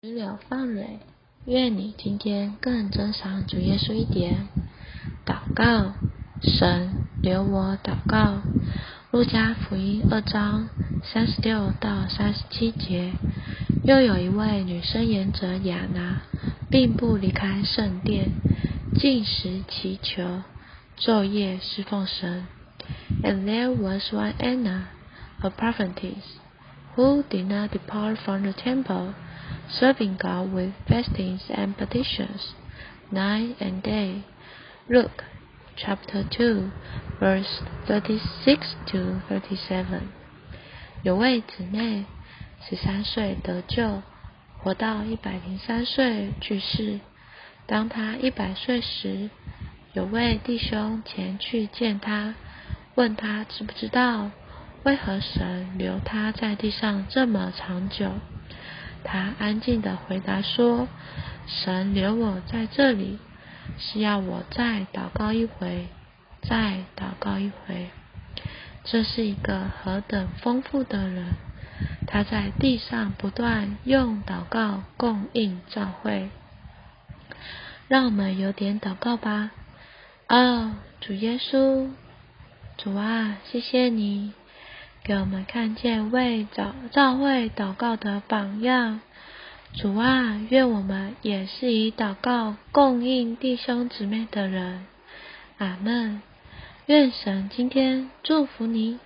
石榴放蕊，愿你今天更珍赏主耶稣一点。祷告，神留我祷告。路加福音二章三十六到三十七节，又有一位女生言者雅拿，并不离开圣殿，进食祈求，昼夜侍奉神。And there was one Anna, a prophetess, who did not depart from the temple, serving God with fastings and petitions, night and day. Luke chapter 2, verse 36 to 37. 有位姊妹十三岁得救，活到一百零三岁去世。当她一百岁时，有位弟兄前去见她，问她知不知道为何神留他在地上这么长久。他安静的回答说：“神留我在这里，是要我再祷告一回，再祷告一回。”这是一个何等丰富的人！他在地上不断用祷告供应教会。让我们有点祷告吧。哦，主耶稣，主啊，谢谢你给我们看见为早教会祷告的榜样。主啊，愿我们也是以祷告供应弟兄姊妹的人。阿门。愿神今天祝福你。